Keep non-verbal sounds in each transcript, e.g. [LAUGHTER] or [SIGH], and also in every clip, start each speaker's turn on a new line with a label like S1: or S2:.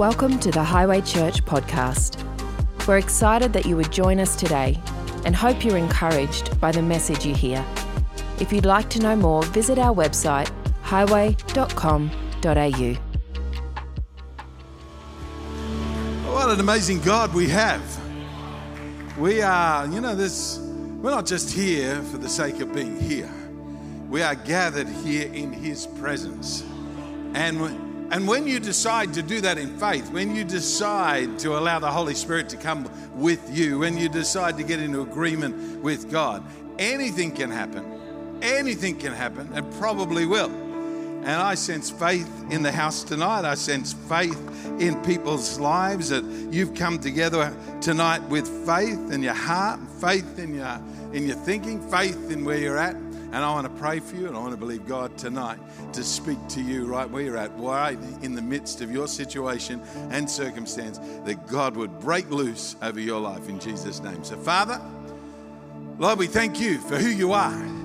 S1: Welcome to the Highway Church podcast. We're excited that you would join us today and hope you're encouraged by the message you hear. If you'd like to know more, visit our website highway.com.au.
S2: What an amazing God we have. We are, you know, this, we're not just here for the sake of being here. We are gathered here in His presence. And, and when you decide to do that in faith, when you decide to allow the Holy Spirit to come with you, when you decide to get into agreement with God, anything can happen. Anything can happen, and probably will. And I sense faith in the house tonight. I sense faith in people's lives that you've come together tonight with faith in your heart, faith in your in your thinking, faith in where you're at. And I want to pray for you and I want to believe God tonight to speak to you right where you're at, right in the midst of your situation and circumstance, that God would break loose over your life in Jesus' name. So, Father, Lord, we thank you for who you are.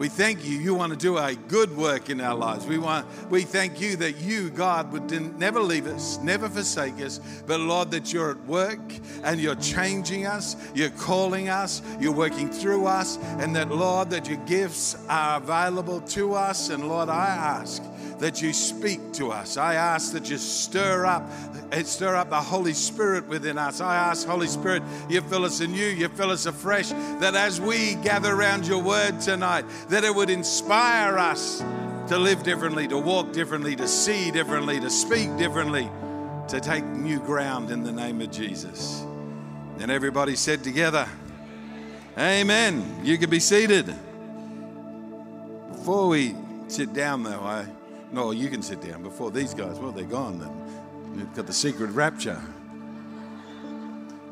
S2: We thank you. You want to do a good work in our lives. We want. We thank you that you, God, would never leave us, never forsake us. But Lord, that you're at work and you're changing us. You're calling us. You're working through us, and that Lord, that your gifts are available to us. And Lord, I ask that you speak to us. I ask that you stir up, eh, stir up the Holy Spirit within us. I ask, Holy Spirit, you fill us anew, you fill us afresh, that as we gather around your word tonight, that it would inspire us to live differently, to walk differently, to see differently, to speak differently, to take new ground in the name of Jesus. And everybody said together, Amen. You can be seated. Before we sit down, though, I no, you can sit down before these guys. Well, they're gone then. You've got the secret rapture.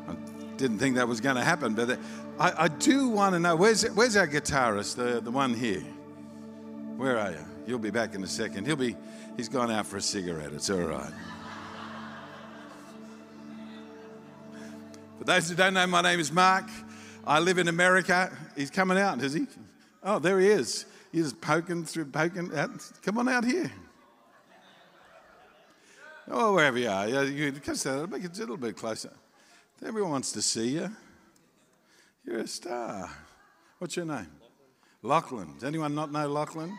S2: I didn't think that was going to happen, but I, I do want to know where's, where's our guitarist, the, the one here? Where are you? You'll be back in a second. He'll be, he's gone out for a cigarette. It's all right. For those who don't know, my name is Mark. I live in America. He's coming out, is he? Oh, there he is. Just poking through, poking out. Come on out here. Oh, wherever you are. Yeah, You can stand make it a little bit closer. Everyone wants to see you. You're a star. What's your name? Lachlan. Does anyone not know Lachlan?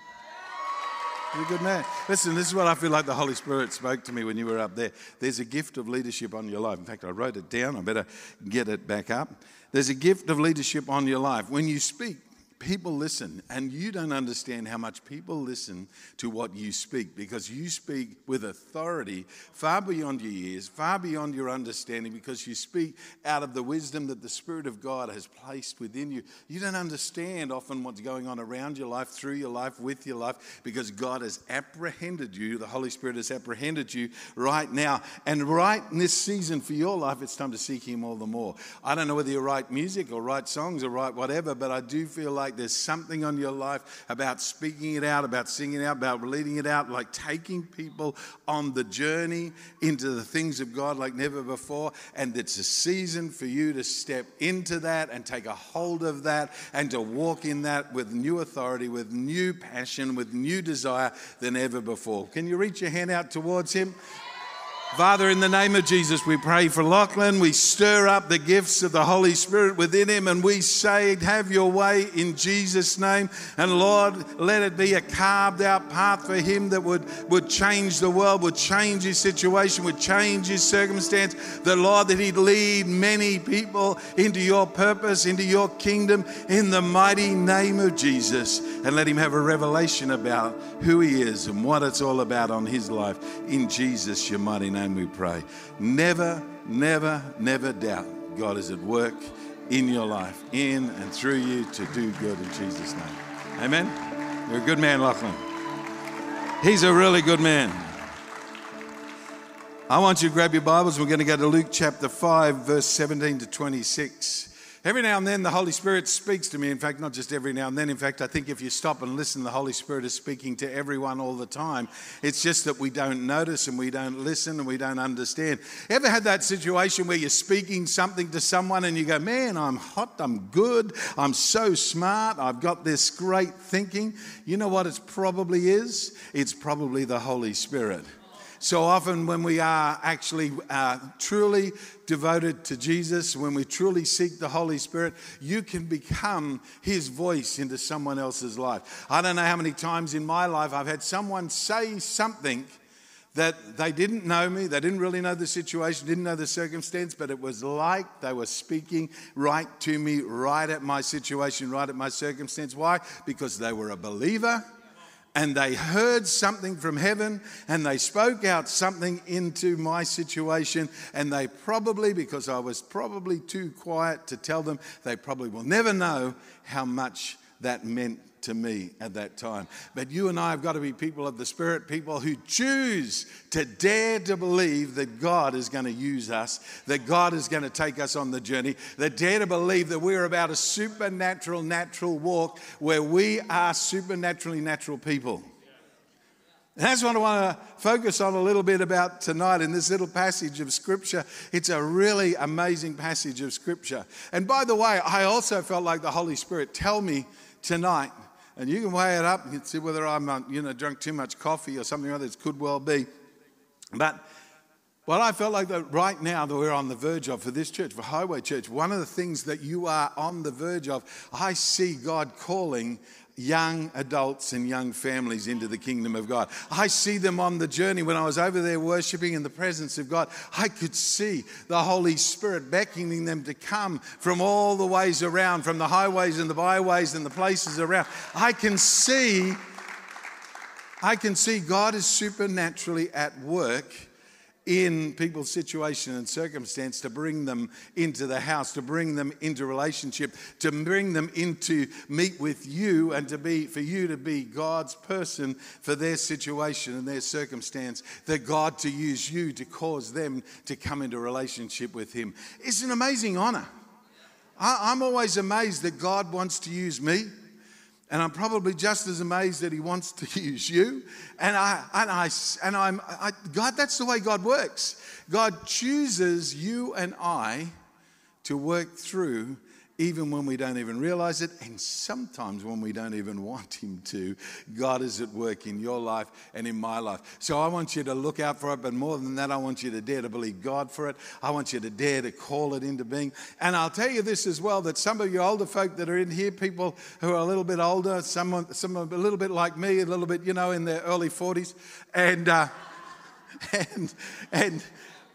S2: You're a good man. Listen, this is what I feel like the Holy Spirit spoke to me when you were up there. There's a gift of leadership on your life. In fact, I wrote it down. I better get it back up. There's a gift of leadership on your life. When you speak, people listen, and you don't understand how much people listen to what you speak because you speak with authority far beyond your years, far beyond your understanding, because you speak out of the wisdom that the Spirit of God has placed within you. You don't understand often what's going on around your life, through your life, with your life, because God has apprehended you, the Holy Spirit has apprehended you right now. And right in this season for your life, it's time to seek Him all the more. I don't know whether you write music or write songs or write whatever, but I do feel like like there's something on your life about speaking it out, about singing it out, about leading it out, like taking people on the journey into the things of God like never before. And it's a season for you to step into that and take a hold of that and to walk in that with new authority, with new passion, with new desire than ever before. Can you reach your hand out towards Him? Father, in the name of Jesus, we pray for Lachlan. We stir up the gifts of the Holy Spirit within him and we say, Have your way in Jesus' name. And Lord, let it be a carved out path for him that would, would change the world, would change his situation, would change his circumstance. The Lord, that he'd lead many people into your purpose, into your kingdom in the mighty name of Jesus. And let him have a revelation about who he is and what it's all about on his life. In Jesus, your mighty name name we pray. Never, never, never doubt God is at work in your life, in and through you to do good in Jesus' name. Amen. You're a good man, Lachlan. He's a really good man. I want you to grab your Bibles. We're going to go to Luke chapter 5, verse 17 to 26. Every now and then, the Holy Spirit speaks to me. In fact, not just every now and then. In fact, I think if you stop and listen, the Holy Spirit is speaking to everyone all the time. It's just that we don't notice and we don't listen and we don't understand. Ever had that situation where you're speaking something to someone and you go, Man, I'm hot, I'm good, I'm so smart, I've got this great thinking? You know what it probably is? It's probably the Holy Spirit. So often, when we are actually uh, truly devoted to Jesus, when we truly seek the Holy Spirit, you can become His voice into someone else's life. I don't know how many times in my life I've had someone say something that they didn't know me, they didn't really know the situation, didn't know the circumstance, but it was like they were speaking right to me, right at my situation, right at my circumstance. Why? Because they were a believer and they heard something from heaven and they spoke out something into my situation. And they probably, because I was probably too quiet to tell them, they probably will never know how much that meant to me at that time. But you and I have got to be people of the Spirit, people who choose to dare to believe that God is going to use us, that God is going to take us on the journey, that dare to believe that we're about a supernatural, natural walk where we are supernaturally natural people. And that's what I want to focus on a little bit about tonight in this little passage of Scripture. It's a really amazing passage of Scripture. And by the way, I also felt like the Holy Spirit tell me tonight and you can weigh it up and see whether I'm, uh, you know, drunk too much coffee or something like. It could well be. But what I felt like that right now that we're on the verge of for this church, for Highway Church, one of the things that you are on the verge of, I see God calling young adults and young families into the kingdom of God. I see them on the journey. When I was over there worshiping in the presence of God, I could see the Holy Spirit beckoning them to come from all the ways around, from the highways and the byways and the places around. I can see. I can see God is supernaturally at work in people's situation and circumstance to bring them into the house, to bring them into relationship, to bring them into meet with you and to be for you to be God's person for their situation and their circumstance, that God to use you to cause them to come into relationship with Him. It's an amazing honor. I'm always amazed that God wants to use me. And I'm probably just as amazed that he wants to [LAUGHS] use you. And I and I and I'm I, God, that's the way God works. God chooses you and I to work through even when we don't even realize it, and sometimes when we don't even [LAUGHS] want Him to. God is at work in your life and in my life. So I want you to look out for it, but more than that, I want you to dare to believe God for it. I want you to dare to call it into being. And I'll tell you this as well that some of you older folk that are in here, people who are a little bit older, some, of some a little bit like me, a little bit, you know, in their early 40s, and, uh, [LAUGHS] and, and,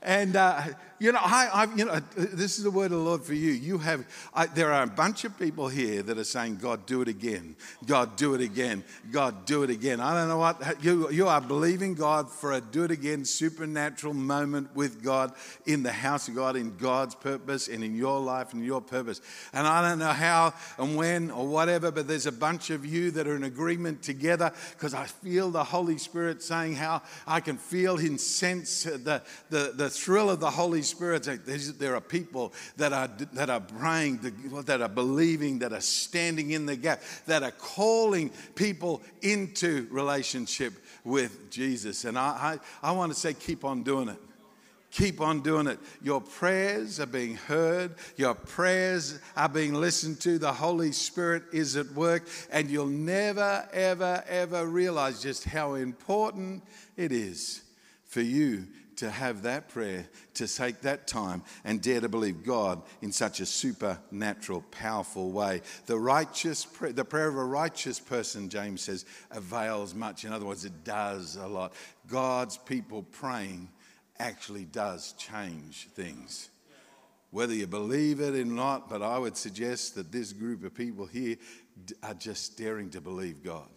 S2: and, uh, you know, I, I, you know, this is the word of the Lord for you. You have, I, there are a bunch of people here that are saying, God, do it again. God, do it again. God, do it again. I don't know what, you, you are believing God for a do it again supernatural moment with God in the house of God, in God's purpose and in your life and your purpose. And I don't know how and when or whatever, but there's a bunch of you that are in agreement together because I feel the Holy Spirit saying how I can feel and sense the, the, the thrill of the Holy Spirit. There are people that are, that are praying, that are believing, that are standing in the gap, that are calling people into relationship with Jesus. And I, I, I want to say, keep on doing it. Keep on doing it. Your prayers are being heard. Your prayers are being listened to. The Holy Spirit is at work. And you'll never, ever, ever realize just how important it is for you to have that prayer, to take that time and dare to believe God in such a supernatural, powerful way. The righteous, the prayer of a righteous person, James says, avails much. In other words, it does a lot. God's people praying actually does change things. Whether you believe it or not, but I would suggest that this group of people here are just daring to believe God.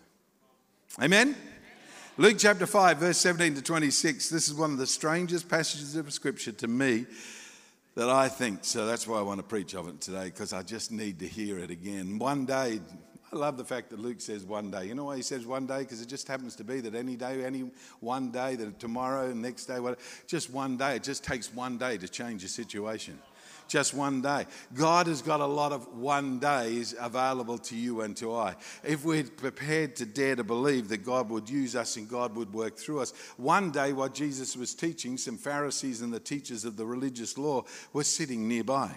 S2: Amen? Luke chapter 5, verse 17 to 26. This is one of the strangest passages of Scripture to me that I think. So that's why I want to preach of it today, because I just need to hear it again. One day, I love the fact that Luke says one day. You know why he says one day? Because it just happens to be that any day, any one day, that tomorrow, next day, whatever, just one day. It just takes one day to change a situation just one day. God has got a lot of one days available to you and to I. If we're prepared to dare to believe that God would use us and God would work through us, one day while Jesus was teaching, some Pharisees and the teachers of the religious law were sitting nearby.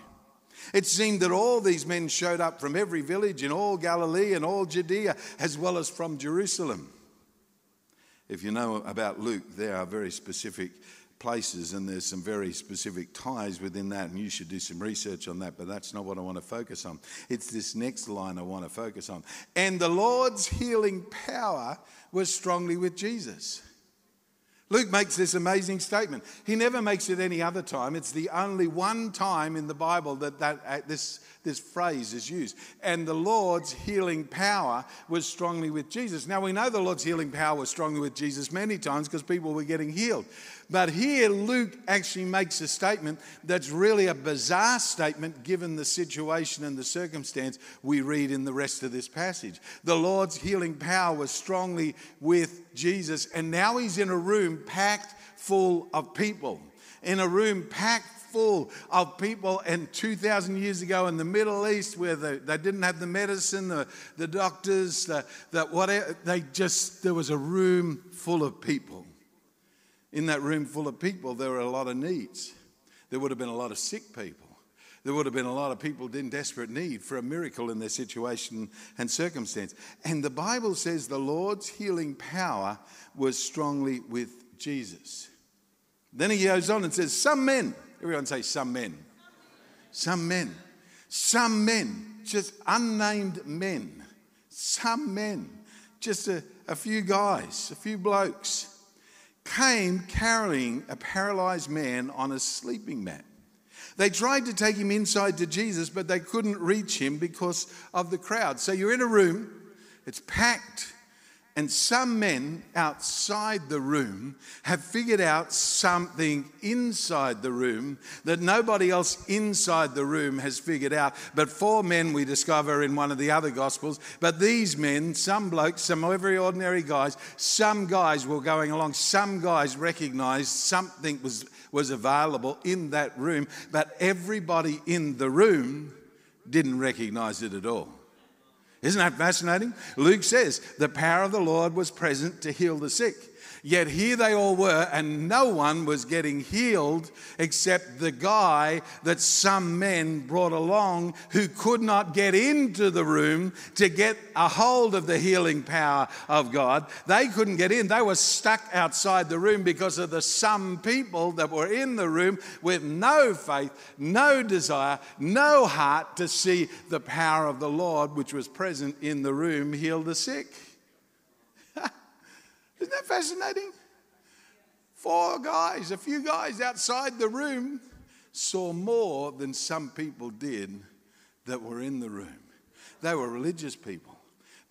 S2: It seemed that all these men showed up from every village in all Galilee and all Judea, as well as from Jerusalem. If you know about Luke, there are very specific places and there's some very specific ties within that, and you should do some research on that, but that's not what I want to focus on. It's this next line I want to focus on. And the Lord's healing power was strongly with Jesus. Luke makes this amazing statement. He never makes it any other time. It's the only one time in the Bible that, that uh, this this phrase is used. And the Lord's healing power was strongly with Jesus. Now, we know the Lord's healing power was strongly with Jesus many times because people were getting healed. But here, Luke actually makes a statement that's really a bizarre statement given the situation and the circumstance we read in the rest of this passage. The Lord's healing power was strongly with Jesus, and now he's in a room packed full of people. In a room packed full of people. And 2,000 years ago in the Middle East, where they, didn't have the medicine, the, the doctors, the, the whatever, they just, there was a room full of people. In that room full of people, there were a lot of needs. There would have been a lot of sick people. There would have been a lot of people in desperate need for a miracle in their situation and circumstance. And the Bible says the Lord's healing power was strongly with Jesus. Then he goes on and says, Some men, Everyone say some men. Some men. Some men. Just unnamed men. Some men. Just a, a few guys, a few blokes came carrying a paralyzed man on a sleeping mat. They tried to take him inside to Jesus, but they couldn't reach him because of the crowd. So you're in a room, it's packed and some men outside the room have figured out something inside the room that nobody else inside the room has figured out. But four men we discover in one of the other gospels. But these men, some blokes, some very ordinary guys, some guys were going along, some guys recognized something was, was available in that room, but everybody in the room didn't recognize it at all. Isn't that fascinating? Luke says the power of the Lord was present to heal the sick. Yet here they all were, and no one was getting healed except the guy that some men brought along who could not get into the room to get a hold of the healing power of God. They couldn't get in, they were stuck outside the room because of the some people that were in the room with no faith, no desire, no heart to see the power of the Lord, which was present in the room, heal the sick. Isn't that fascinating? Four guys, a few guys outside the room saw more than some people did that were in the room. They were religious people.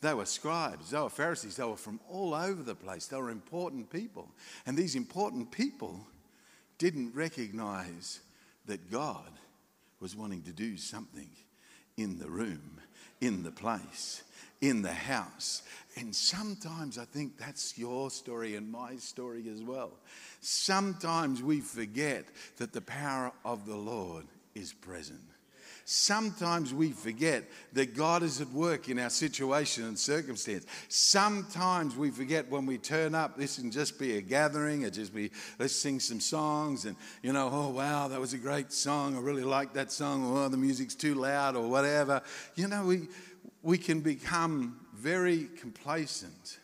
S2: They were scribes, they were Pharisees, they were from all over the place. They were important people. And these important people didn't recognize that God was wanting to do something in the room, in the place, in the house. And sometimes I think that's your story and my story as well. Sometimes we forget that the power of the Lord is present. Sometimes we forget that God is at work in our situation and circumstance. Sometimes we forget when we turn up, this can just be a gathering, it just be, let's sing some songs and, you know, oh, wow, that was a great song. I really like that song. Oh, the music's too loud or whatever. You know, we, we can become very complacent.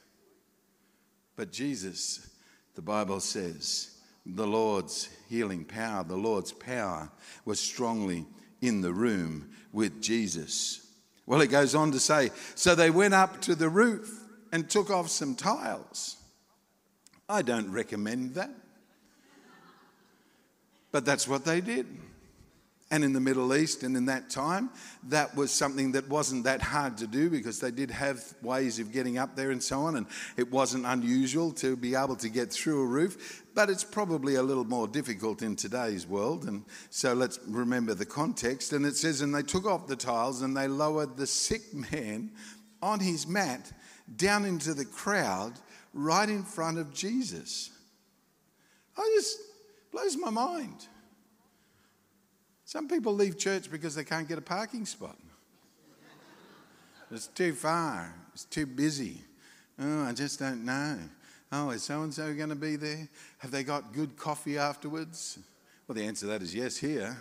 S2: But Jesus, the Bible says, the Lord's healing power, the Lord's power was strongly in the room with Jesus. Well, it goes on to say, so they went up to the roof and took off some tiles. I don't recommend that. But that's what they did. And in the Middle East and in that time, that was something that wasn't that hard to do because they did have ways of getting up there and so on. And it wasn't unusual to be able to get through a roof. But it's probably a little more difficult in today's world. And so let's remember the context. And it says, And they took off the tiles and they lowered the sick man on his mat down into the crowd right in front of Jesus. I just blows my mind. Some people leave church because they can't get a parking spot. It's too far. It's too busy. Oh, I just don't know. Oh, is so and so going to be there? Have they got good coffee afterwards? Well, the answer to that is yes, here.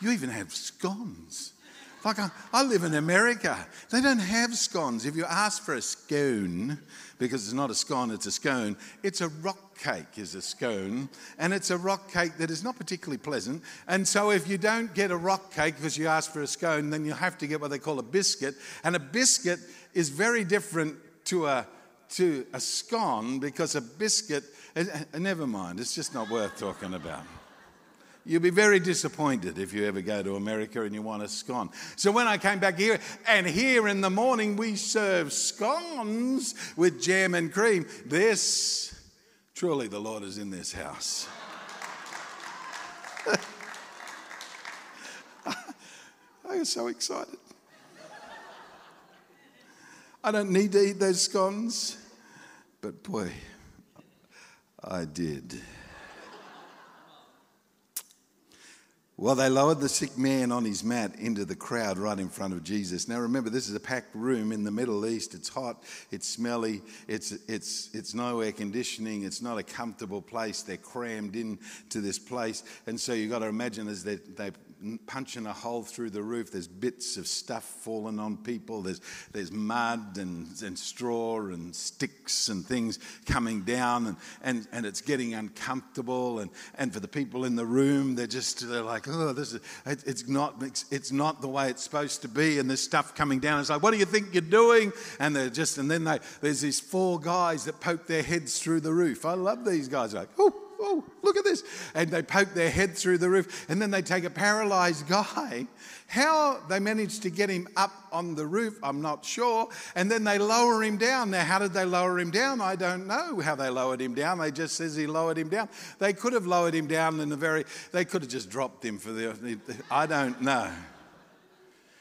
S2: You even have scones. Like, I, I live in America. They don't have scones. If you ask for a scone, because it's not a scone, it's a scone, it's a rock cake, is a scone. And it's a rock cake that is not particularly pleasant. And so, if you don't get a rock cake because you ask for a scone, then you have to get what they call a biscuit. And a biscuit is very different to a, to a scone because a biscuit, uh, never mind, it's just not worth talking about. You'll be very disappointed if you ever go to America and you want a scone. So when I came back here, and here in the morning we serve scones with jam and cream, this, truly the Lord is in this house. [LAUGHS] I was so excited. I don't need to eat those scones, but boy, I did. Well, they lowered the sick man on his mat into the crowd right in front of Jesus. Now, remember, this is a packed room in the Middle East. It's hot, it's smelly, it's, it's, it's no air conditioning, it's not a comfortable place. They're crammed into this place. And so you've got to imagine as they, they punching a hole through the roof. There's bits of stuff falling on people. There's, there's mud and, and straw and sticks and things coming down, and, and, and it's getting uncomfortable. And, and for the people in the room, they're just they're like, oh, this is it, it's not it's not the way it's supposed to be. And there's stuff coming down. It's like, what do you think you're doing? And they're just and then they, there's these four guys that poke their heads through the roof. I love these guys. Like, oh oh, look at this. And they poke their head through the roof. And then they take a paralyzed [LAUGHS] guy. How they managed to get him up on the roof, I'm not sure. And then they lower him down. Now, how did they lower him down? I don't know how they lowered him down. They just says he lowered him down. They could have lowered him down in the very, they could have just dropped him for the, I don't know.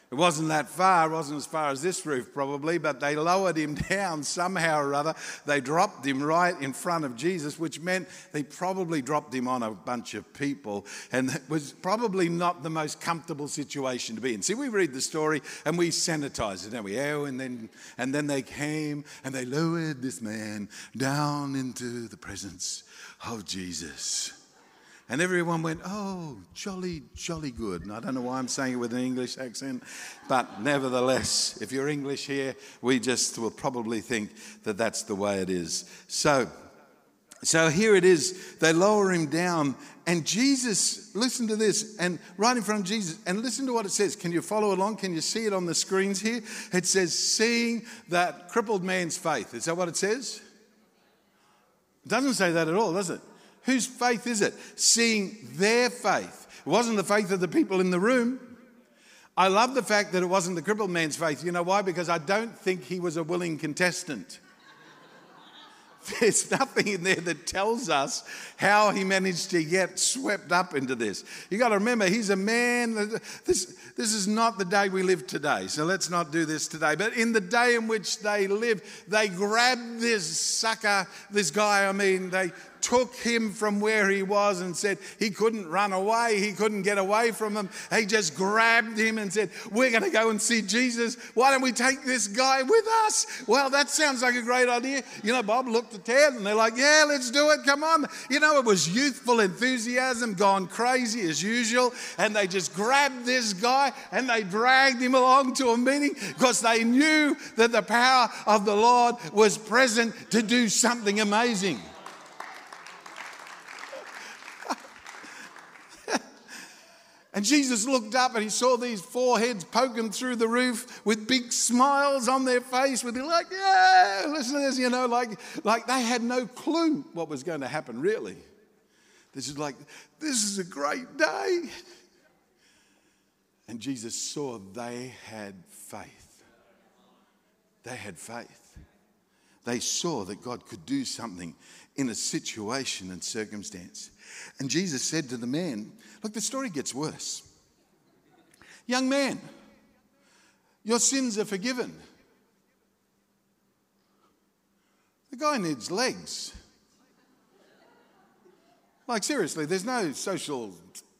S2: It wasn't that far, it wasn't as far as this roof probably, but they lowered him [LAUGHS] down somehow or other. They dropped him right in front of Jesus, which meant they probably dropped him on a bunch of people. And it was probably not the most comfortable situation to be in. See, we read the story and we sanitize it, don't we? Oh, and then, and then they came and they lowered this man down into the presence of Jesus. And everyone went, oh, jolly, jolly good. And I don't know why I'm saying it with an English accent, but nevertheless, if you're English here, we just will probably think that that's the way it is. So, so here it is. They lower him down, and Jesus, listen to this, and right in front of Jesus, and listen to what it says. Can you follow along? Can you see it on the screens here? It says, seeing that crippled man's faith. Is that what it says? It doesn't say that at all, does it? Whose faith is it? Seeing their faith. It wasn't the faith of the people in the room. I love the fact that it wasn't the crippled man's faith. You know why? Because I don't think he was a willing contestant. [LAUGHS] There's nothing in there that tells us how he managed to get swept up into this. You got to remember, he's a man. This, this is not the day we live today, so let's not do this today. But in the day in which they lived, they grabbed this sucker, this guy, I mean, they took him from where he was and said he couldn't run away, he couldn't get away from them. He just grabbed him and said, We're going to go and see Jesus. Why don't we take this guy with us? Well, that sounds like a great idea. You know, Bob looked at Ted and they're like, Yeah, let's do it. Come on. You know, it was youthful enthusiasm gone crazy as usual. And they just grabbed this guy and they dragged him along to a meeting because they knew that the power of the Lord was present to do something amazing. And Jesus looked up and he saw these four heads poking through the roof with big smiles on their face, with like, yeah, listen to this, you know, like, like they had no clue what was going to happen, really. This is like, this is a great day. And Jesus saw they had faith. They had faith. They saw that God could do something in a situation and circumstance. And Jesus said to the man, Look, the story gets worse. Young man, your sins are forgiven. The guy needs legs. Like, seriously, there's no social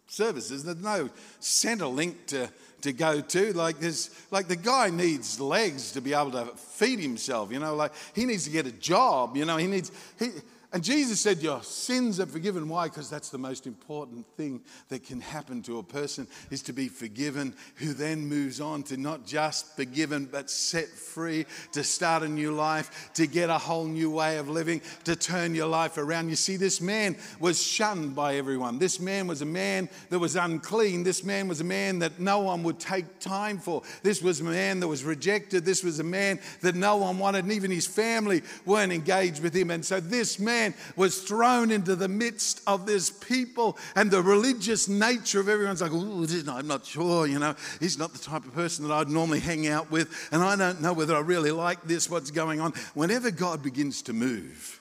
S2: services, there's no Centrelink to, to go to. Like, there's, like, the guy needs legs to be able to feed himself, you know, like, he needs to get a job, you know, he needs, he, and Jesus said, Your sins are forgiven. Why? Because that's the most important thing that can happen to a person is to be forgiven, who then moves on to not just forgiven, but set free, to start a new life, to get a whole new way of living, to turn your life around. You see, this man was shunned by everyone. This man was a man that was unclean. This man was a man that no one would take time for. This was a man that was rejected. This was a man that no one wanted, and even his family weren't engaged with him. And so this man man was thrown into the midst of this people and the religious nature of everyone's like, oh, I'm not sure, you know, he's not the type of person that I'd normally hang out with, and I don't know whether I really like this, what's going on. Whenever God begins to move,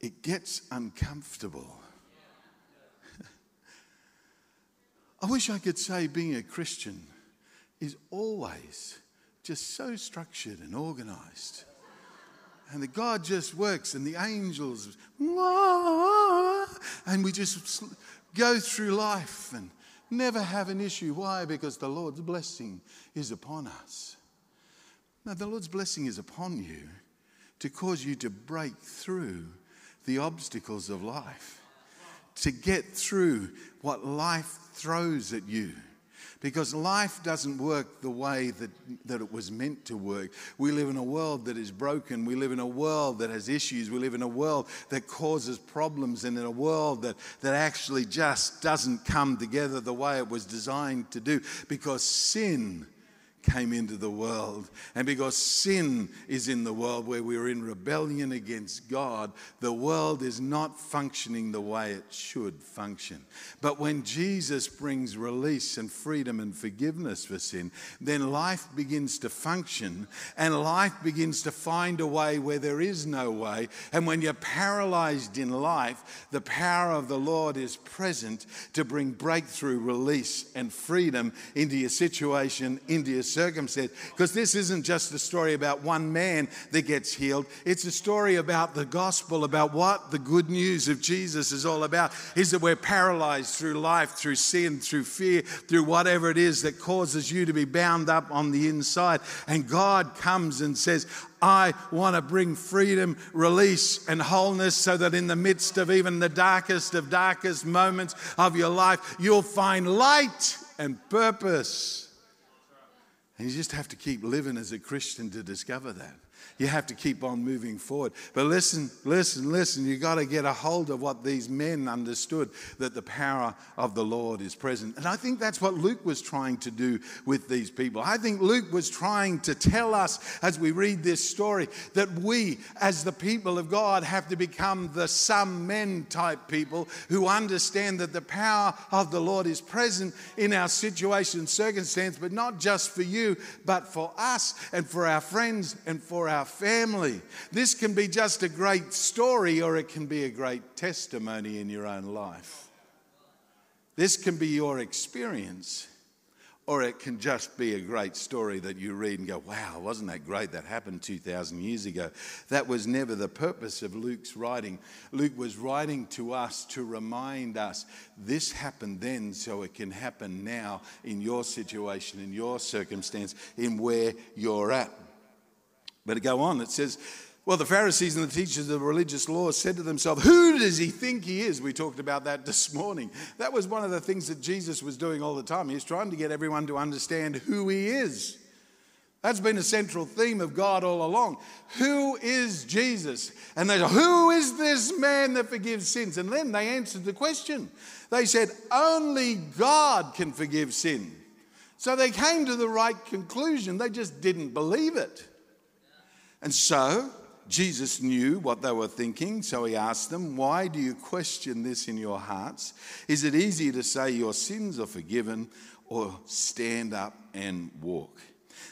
S2: it gets uncomfortable. [LAUGHS] I wish I could say being a Christian is always just so structured and organized and the God just works, and the angels, and we just go through life and never have an issue. Why? Because the Lord's blessing is upon us. Now, the Lord's blessing is upon you to cause you to break through the obstacles of life, to get through what life throws at you because life doesn't work the way that, that it was meant to work. We live in a world that is broken. We live in a world that has issues. We live in a world that causes problems and in a world that, that actually just doesn't come together the way it was designed to do because sin came into the world. And because sin is in the world where we're in rebellion against God, the world is not functioning the way it should function. But when Jesus brings release and freedom and forgiveness for sin, then life begins to function and life begins to find a way where there is no way. And when you're paralyzed in life, the power of the Lord is present to bring breakthrough, release, and freedom into your situation, into your circumstance. Because this isn't just a story about one man that gets healed, it's a story about the gospel, about what the good news of Jesus is all about. Is that we're paralyzed through life, through sin, through fear, through whatever it is that causes you to be bound up on the inside. And God comes and says, I want to bring freedom, release, and wholeness so that in the midst of even the darkest of darkest moments of your life, you'll find light and purpose. And you just have to keep living as a Christian to discover that. You have to keep on moving forward. But listen, listen, listen. You've got to get a hold of what these men understood that the power of the Lord is present. And I think that's what Luke was trying to do with these people. I think Luke was trying to tell us as we read this story that we, as the people of God, have to become the some men type people who understand that the power of the Lord is present in our situation, circumstance, but not just for you, but for us and for our friends and for our family. This can be just a great story or it can be a great testimony in your own life. This can be your experience or it can just be a great story that you read and go, wow, wasn't that great? That happened 2,000 years ago. That was never the purpose of Luke's writing. Luke was writing to us to remind us this happened then, so it can happen now in your situation, in your circumstance, in where you're at. But to go on, it says, well, the Pharisees and the teachers of the religious law said to themselves, Who does he think he is? We talked about that [LAUGHS] this morning. That was one of the things that Jesus was doing all the time. He was trying to get everyone to understand who he is. That's been a central theme of God all along. Who is Jesus? And they said, Who is this man that forgives sins? And then they answered the question. They said, Only God can forgive sin. So they came to the right conclusion. They just didn't believe it. And so Jesus knew what they were thinking, so he asked them, Why do you question this in your hearts? Is it easier to say your sins are forgiven or stand up and walk?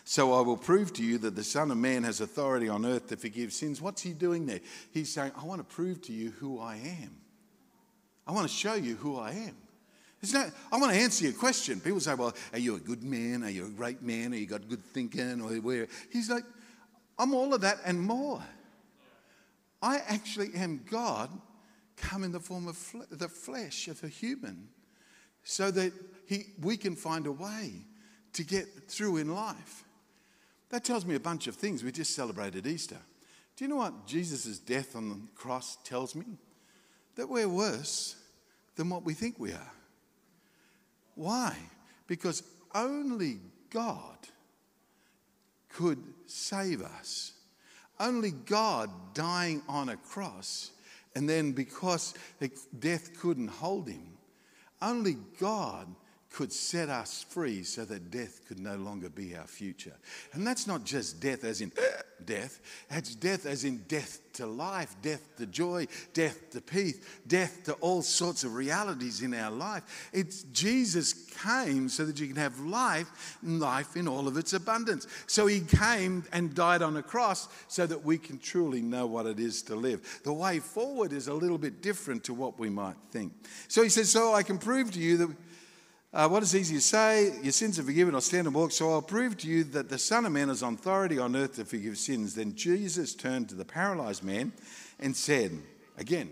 S2: So I will prove to you that the Son of Man has authority on earth to forgive sins. What's he doing there? He's saying, I want to prove to you who I am. I want to show you who I am. I want to answer your question. People say, Well, are you a good man? Are you a great man? Are you got good thinking? Or where? He's like, I'm all of that and more. I actually am God come in the form of the flesh of a human so that he, we can find a way to get through in life. That tells me a bunch of things. We just celebrated Easter. Do you know what Jesus' death on the cross tells me? That we're worse than what we think we are. Why? Because only God could save us. Only God dying on a cross, and then because death couldn't hold him, only God could set us free so that death could no longer be our future. And that's not just death as in eh, death, that's death as in death to life, death to joy, death to peace, death to all sorts of realities in our life. It's Jesus came so that you can have life, life in all of its abundance. So he came and died on a cross so that we can truly know what it is to live. The way forward is a little bit different to what we might think. So he says, So I can prove to you that uh, what is easy to say? Your sins are forgiven. I'll stand and walk. So I'll prove to you that the Son of Man has authority on earth to forgive sins. Then Jesus turned to the paralyzed man and said, Again,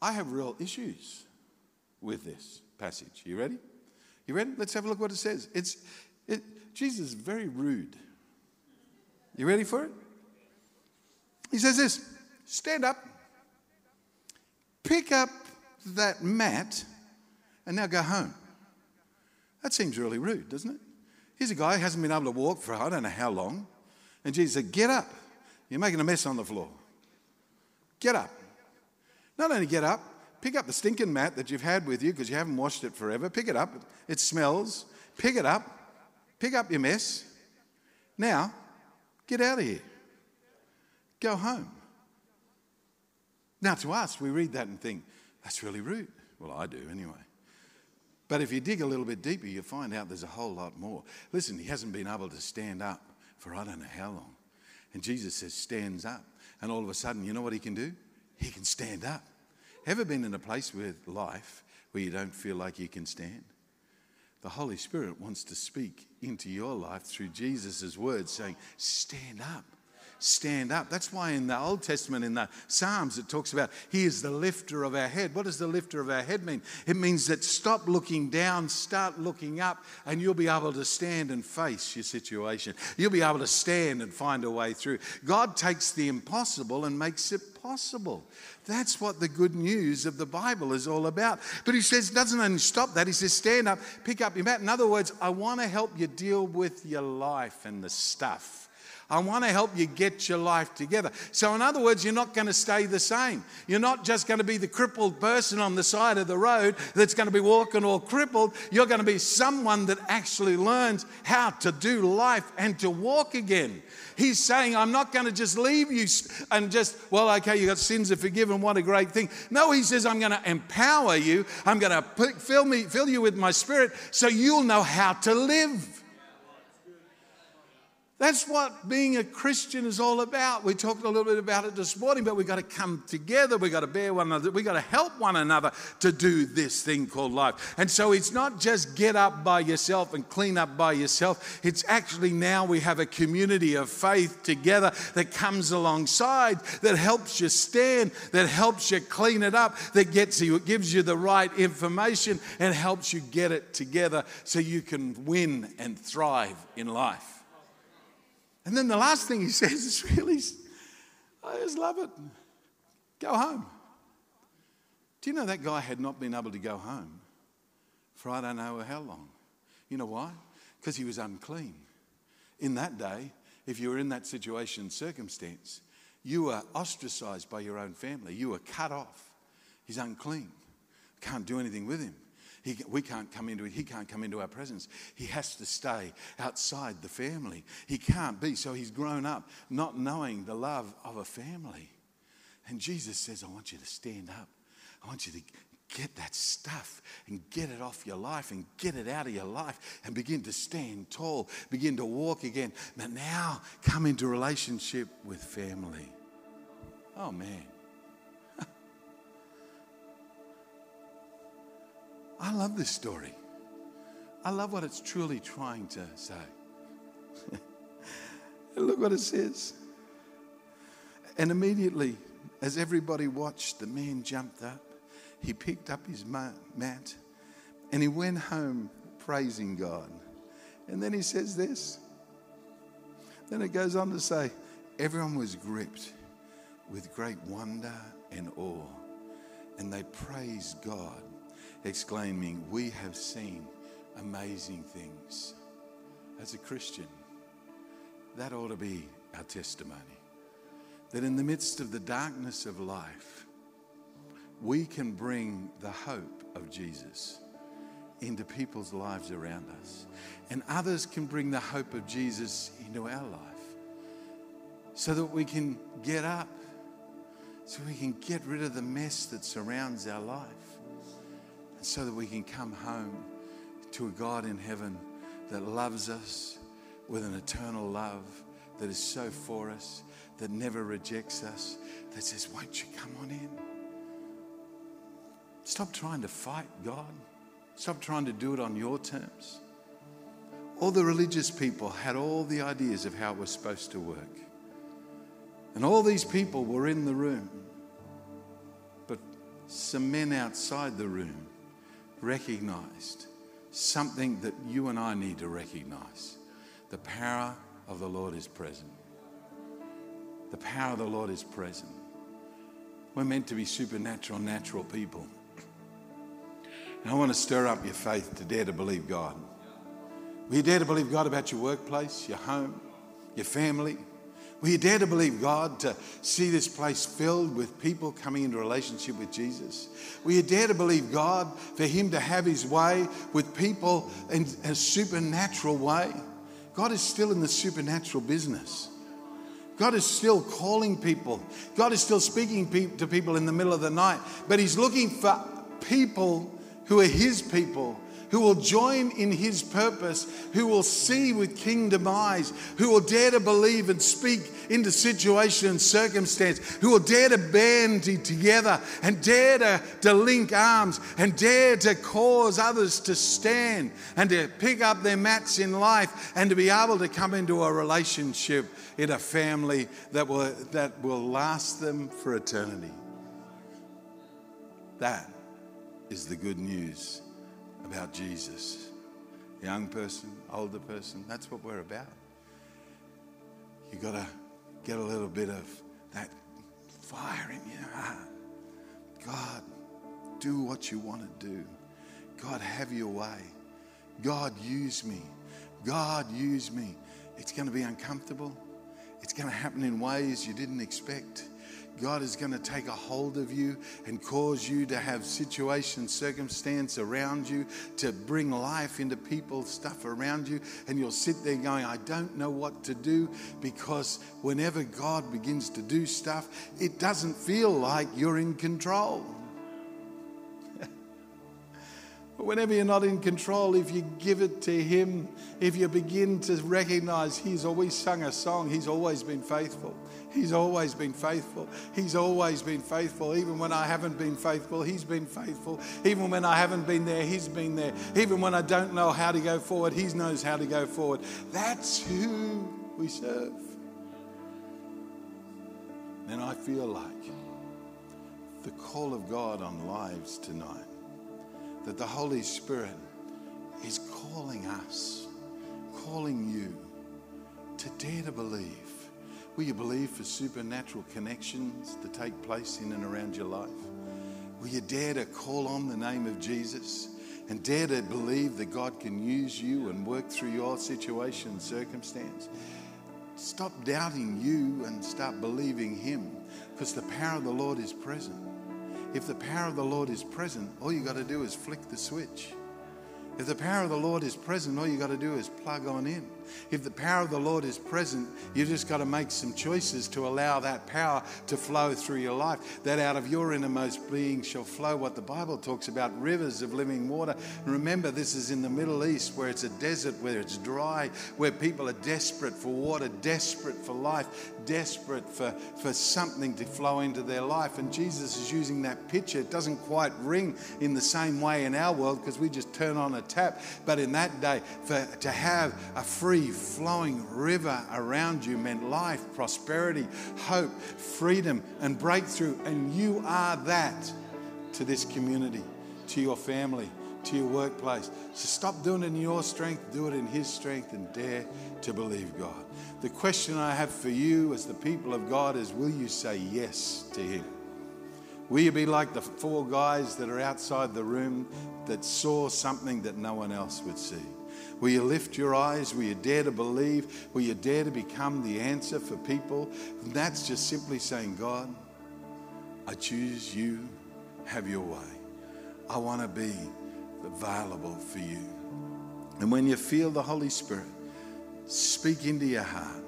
S2: I have real issues with this passage. You ready? You ready? Let's have a look what it says. It's it, Jesus is very rude. You ready for it? He says this stand up, pick up that mat, and now go home. That seems really rude, doesn't it? Here's a guy who hasn't been able to walk for I don't know how long. And Jesus said, Get up. You're making a mess on the floor. Get up. Not only get up, pick up the stinking mat that you've had with you because you haven't washed it forever. Pick it up. It smells. Pick it up. Pick up your mess. Now, get out of here. Go home. Now, to us, we read that and think, that's really rude. Well, I do anyway. But if you dig a little bit deeper, you find out there's a whole lot more. Listen, he hasn't been able to stand up for I don't know how long. And Jesus says, stands up. And all of a sudden, you know what he can do? He can stand up. Ever been in a place with life where you don't feel like you can stand? The Holy Spirit wants to speak into your life through Jesus' words, saying, Stand up stand up. That's why in the Old Testament, in the Psalms, it talks about He is the lifter of our head. What does the lifter of our head mean? It means that stop looking down, start looking up, and you'll be able to stand and face your situation. You'll be able to stand and find a way through. God takes the impossible and makes it possible. That's what the good news of the Bible is all about. But he says, doesn't only stop that, he says, stand up, pick up your mat. In other words, I want to help you deal with your life and the stuff. I want to help you get your life together. So, in other words, you're not going to stay the same. You're not just going to be the crippled person on the side of the road that's going to be walking all crippled. You're going to be someone that actually learns how to do life and to walk again. He's saying, I'm not going to just leave you and just, well, okay, you got sins are forgiven. What a great thing. No, he says, I'm going to empower you. I'm going to fill, me, fill you with my spirit so you'll know how to live. That's what being a Christian is all about. We talked a little bit about it this morning, but we've got to come together. We've got to bear one another. We've got to help one another to do this thing called life. And so it's not just get up by yourself and clean up by yourself. It's actually now we have a community of faith together that comes alongside, that helps you stand, that helps you clean it up, that gets you, gives you the right information and helps you get it together so you can win and thrive in life. And then the last thing he [LAUGHS] says is really, I just love it. Go home. Do you know that guy had not been able to go home for I don't know how long? You know why? Because he was unclean. In that day, if you were in that situation, circumstance, you were ostracized by your own family. You were cut off. He's unclean. Can't do anything with him. He, we can't come into it. He can't come into our presence. He has to stay outside the family. He can't be. So he's grown up not knowing the love of a family. And Jesus says, I want you to stand up. I want you to get that stuff and get it off your life and get it out of your life and begin to stand tall, begin to walk again. But now come into relationship with family. Oh, man. I love this story. I love what it's truly trying to say. [LAUGHS] Look what it says. And immediately, as everybody watched, the man jumped up. He picked up his mat and he went home praising God. And then he says this. Then it goes on to say, everyone was gripped with great wonder and awe. And they praised God, exclaiming, We have seen amazing things. As a Christian, that ought to be our testimony. That in the midst of the darkness of life, we can bring the hope of Jesus into people's lives around us. And others can bring the hope of Jesus into our life so that we can get up, so we can get rid of the mess that surrounds our life, so that we can come home to a God in heaven that loves us with an eternal love that is so for us, that never rejects us, that says, Won't you come on in? Stop trying to fight God. Stop trying to do it on your terms. All the religious people had all the ideas of how it was supposed to work. And all these people were in the room. But some men outside the room recognized something that you and I need to recognize. The power of the Lord is present. The power of the Lord is present. We're meant to be supernatural, natural people. And I want to stir up your faith to dare to believe God. Will you dare to believe God about your workplace, your home, your family? Will you dare to believe God to see this place filled with people coming into relationship with Jesus? Will you dare to believe God for Him to have His way with people in a supernatural way? God is still in the supernatural business. God is still calling people. God is still speaking to people in the middle of the night, but He's looking for people who are His people who will join in his purpose, who will see with kingdom eyes, who will dare to believe and speak into situation and circumstance, who will dare to band together and dare to, to link arms and dare to cause others to stand and to pick up their mats in life and to be able to come into a relationship in a family that will, that will last them for eternity. That is the good news about Jesus. Young person, older person, that's what we're about. You got to get a little bit of that fire in your heart. God, do what you want to do. God, have your way. God, use me. God, use me. It's going to be uncomfortable. It's going to happen in ways you didn't expect. God is going to take a hold of you and cause you to have situation, circumstance around you to bring life into people, stuff around you. And you'll sit there going, I don't know what to do because whenever God begins to do stuff, it doesn't feel like you're in control. Whenever you're not in control, if you give it to Him, if you begin to recognize He's always sung a song, He's always been faithful. He's always been faithful. He's always been faithful. Even when I haven't been faithful, He's been faithful. Even when I haven't been there, He's been there. Even when I don't know how to go forward, He knows how to go forward. That's who we serve. And I feel like the call of God on lives tonight, that the Holy Spirit is calling us, calling you to dare to believe Will you believe for supernatural connections to take place in and around your life? Will you dare to call on the name of Jesus and dare to believe that God can use you and work through your situation and circumstance? Stop doubting you and start believing Him because the power of the Lord is present. If the power of the Lord is present, all you got to do is flick the switch. If the power of the Lord is present, all you got to do is plug on in. If the power of the Lord is present, you've just got to make some choices to allow that power to flow through your life. That out of your innermost being shall flow what the Bible talks about rivers of living water. And remember, this is in the Middle East where it's a desert, where it's dry, where people are desperate for water, desperate for life, desperate for, for something to flow into their life. And Jesus is using that picture. It doesn't quite ring in the same way in our world because we just turn on a tap. But in that day, for, to have a free flowing river around you meant life, prosperity, hope, freedom, and breakthrough. And you are that to this community, to your family, to your workplace. So stop doing it in your strength, do it in His strength, and dare to believe God. The question I have for you as the people of God is will you say yes to Him? Will you be like the four guys that are outside the room that saw something that no one else would see? Will you lift your eyes? Will you dare to believe? Will you dare to become the answer for people? And that's just simply saying, God, I choose you, have your way. I want to be available for you. And when you feel the Holy Spirit speak into your heart,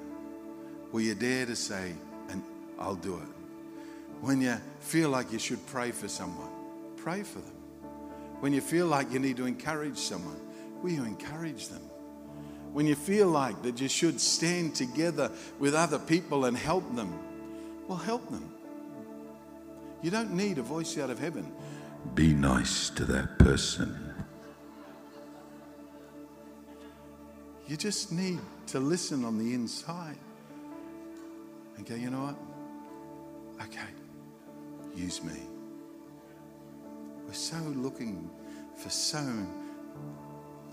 S2: will you dare to say, and I'll do it? When you feel like you should pray for someone, pray for them. When you feel like you need to encourage someone, will you encourage them? When you feel like that you should stand together with other people and help them, well, help them. You don't need a voice out of heaven. Be nice to that person. You just need to listen on the inside and go, you know what? Okay, use me. We're so looking for so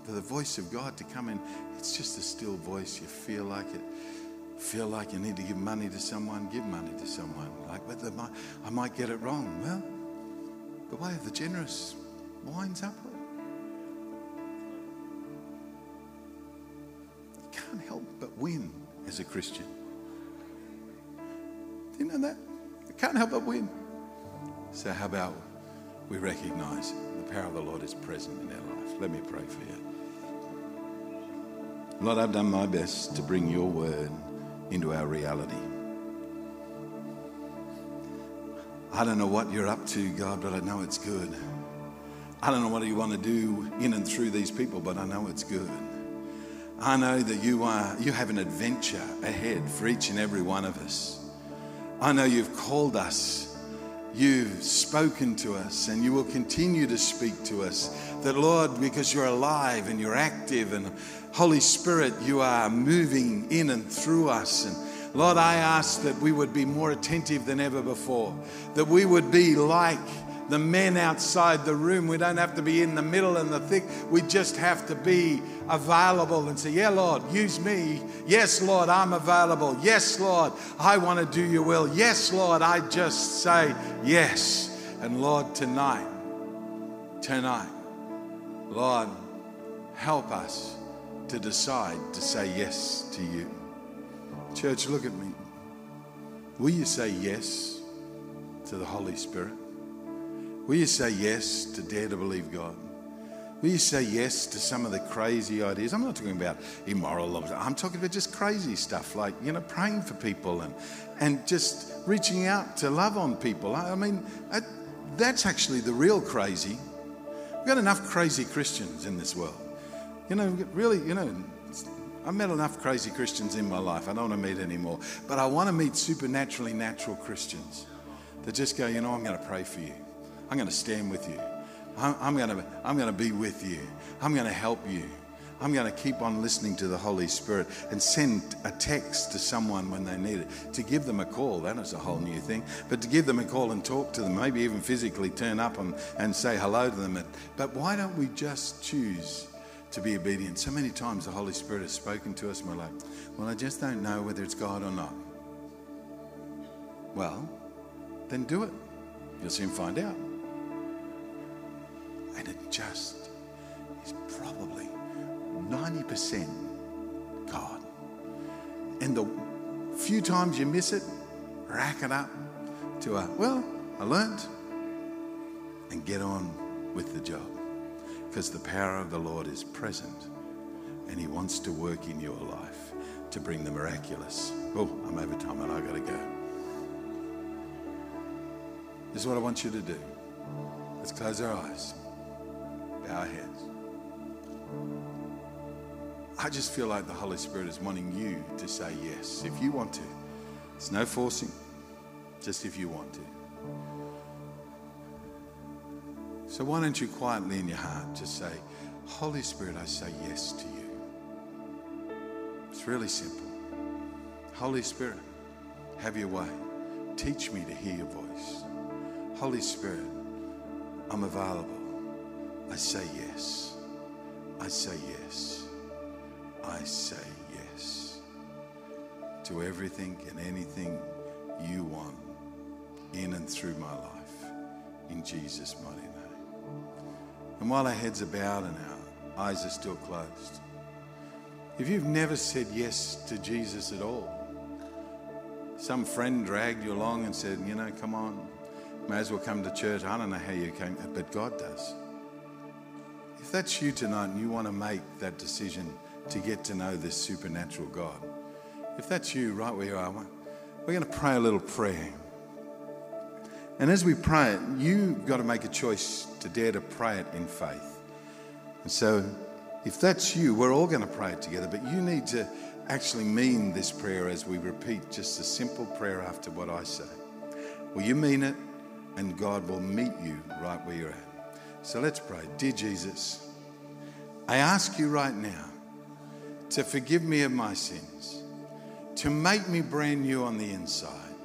S2: for the voice of God to come in. It's just a still voice. You feel like it. Feel like you need to give money to someone, give money to someone. Like, but I might get it wrong. Well, the way of the generous winds upward. You can't help but win as a Christian. Do you know that? You can't help but win. So, how about we recognize the power of the Lord is present in our life? Let me pray for you. Lord, I've done my best to bring your word into our reality. I don't know what you're up to, God, but I know it's good. I don't know what you want to do in and through these people, but I know it's good. I know that you are you have an adventure ahead for each and every one of us. I know you've called us. You've spoken to us and you will continue to speak to us. That Lord, because you're alive and you're active and Holy Spirit, you are moving in and through us and Lord, I ask that we would be more attentive than ever before, that we would be like the men outside the room. We don't have to be in the middle and the thick. We just have to be available and say, Yeah, Lord, use me. Yes, Lord, I'm available. Yes, Lord, I want to do your will. Yes, Lord, I just say yes. And Lord, tonight, tonight, Lord, help us to decide to say yes to you. Church, look at me. Will you say yes to the Holy Spirit? Will you say yes to dare to believe God? Will you say yes to some of the crazy ideas? I'm not talking about immoral love. I'm talking about just crazy stuff like, you know, praying for people and, and just reaching out to love on people. I mean, that's actually the real crazy. We've got enough crazy Christians in this world. You know, really, you know, I've met enough crazy Christians in my life. I don't want to meet anymore. But I want to meet supernaturally natural Christians that just go, you know, I'm going to pray for you. I'm going to stand with you. I'm, I'm going to, I'm going to be with you. I'm going to help you. I'm going to keep on listening to the Holy Spirit and send a text to someone when they need it. To give them a call, that is a whole new thing. But to give them a call and talk to them, maybe even physically turn up and, and say hello to them. But why don't we just choose to be obedient? So many times the Holy Spirit has spoken to us and we're like, well, I just don't know whether it's God or not. Well, then do it. You'll soon find out. Just is probably 90% God. And the few times you miss it, rack it up to a, well, I learned, and get on with the job. Because the power of the Lord is present and He wants to work in your life to bring the miraculous. Oh, I'm over time and I've got to go. This is what I want you to do. Let's close our eyes bow our heads. I just feel like the Holy Spirit is wanting you to say yes if you want to. There's no forcing, just if you want to. So why don't you quietly in your heart just say, Holy Spirit, I say yes to you. It's really simple. Holy Spirit, have your way. Teach me to hear your voice. Holy Spirit, I'm available. I say yes. I say yes. I say yes. to everything and anything you want in and through my life. In Jesus' mighty name. And while our heads are bowed and our eyes are still closed, if you've never said yes to Jesus at all, some friend dragged you along and said, you know, come on, may as well come to church. I don't know how you came, but God does. That's you tonight and you want to make that decision to get to know this supernatural God, if that's you right where you are, we're going to pray a little prayer. And as we pray it, you've got to make a choice to dare to pray it in faith. And so, if that's you, we're all going to pray it together, but you need to actually mean this prayer as we repeat just a simple prayer after what I say. Will you mean it? And God will meet you right where you're at. So let's pray. Dear Jesus, I ask you right now to forgive me of my sins, to make me brand new on the inside.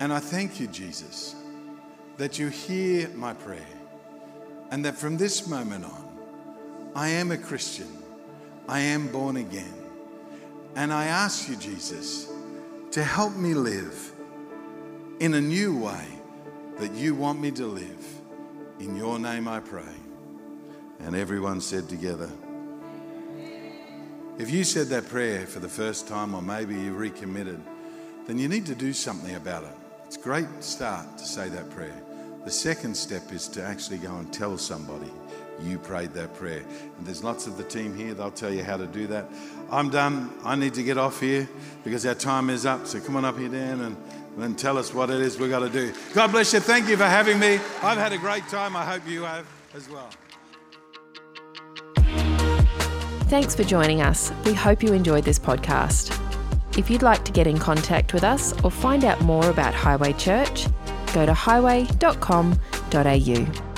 S2: And I thank you, Jesus, that you hear my prayer and that from this moment on, I am a Christian. I am born again. And I ask you, Jesus, to help me live in a new way that you want me to live. In your name I pray. And everyone said together, if you said that prayer for the first time, or maybe you recommitted, then you need to do something about it. It's a great start to say that prayer. The second step is to actually go and tell somebody you prayed that prayer. And there's lots of the team here, they'll tell you how to do that. I'm done. I need to get off here because our time is up. So come on up here, Dan, and, and tell us what it is we've got to do. God bless you. Thank you for having me. I've had a great time. I hope you have as well.
S1: Thanks for joining us. We hope you enjoyed this podcast. If you'd like to get in contact with us or find out more about Highway Church, go to highway.com.au.